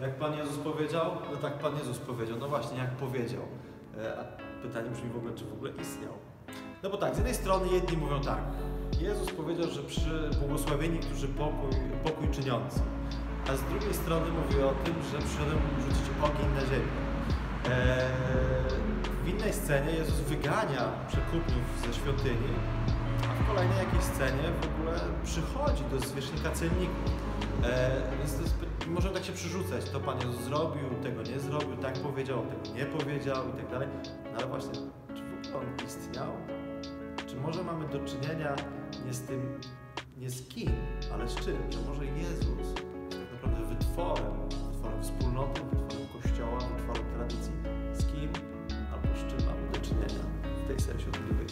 Jak Pan Jezus powiedział? No tak Pan Jezus powiedział. No właśnie, jak powiedział. E, A pytanie brzmi w ogóle, czy w ogóle istniał? No bo tak, z jednej strony jedni mówią tak. Jezus powiedział, że przy błogosławieni, którzy pokój, pokój czyniący. A z drugiej strony mówi o tym, że przyszedłem rzucić ogień na ziemię. Eee, w innej scenie Jezus wygania przekupniów ze świątyni, a w kolejnej jakiejś scenie w ogóle przychodzi do zwierzchnika celników. Eee, więc to jest, py- może tak się przerzucać, to Pan Jezus zrobił, tego nie zrobił, tak powiedział, tego nie powiedział i tak dalej. No ale właśnie, czy on istniał? Czy może mamy do czynienia nie z tym, nie z kim, ale z czym? Że może Jezus jest tak naprawdę wytworem, wytworem wspólnoty, wytworem kościoła, wytworem tradycji. Z kim albo z czym mamy do czynienia w tej serii siódmej?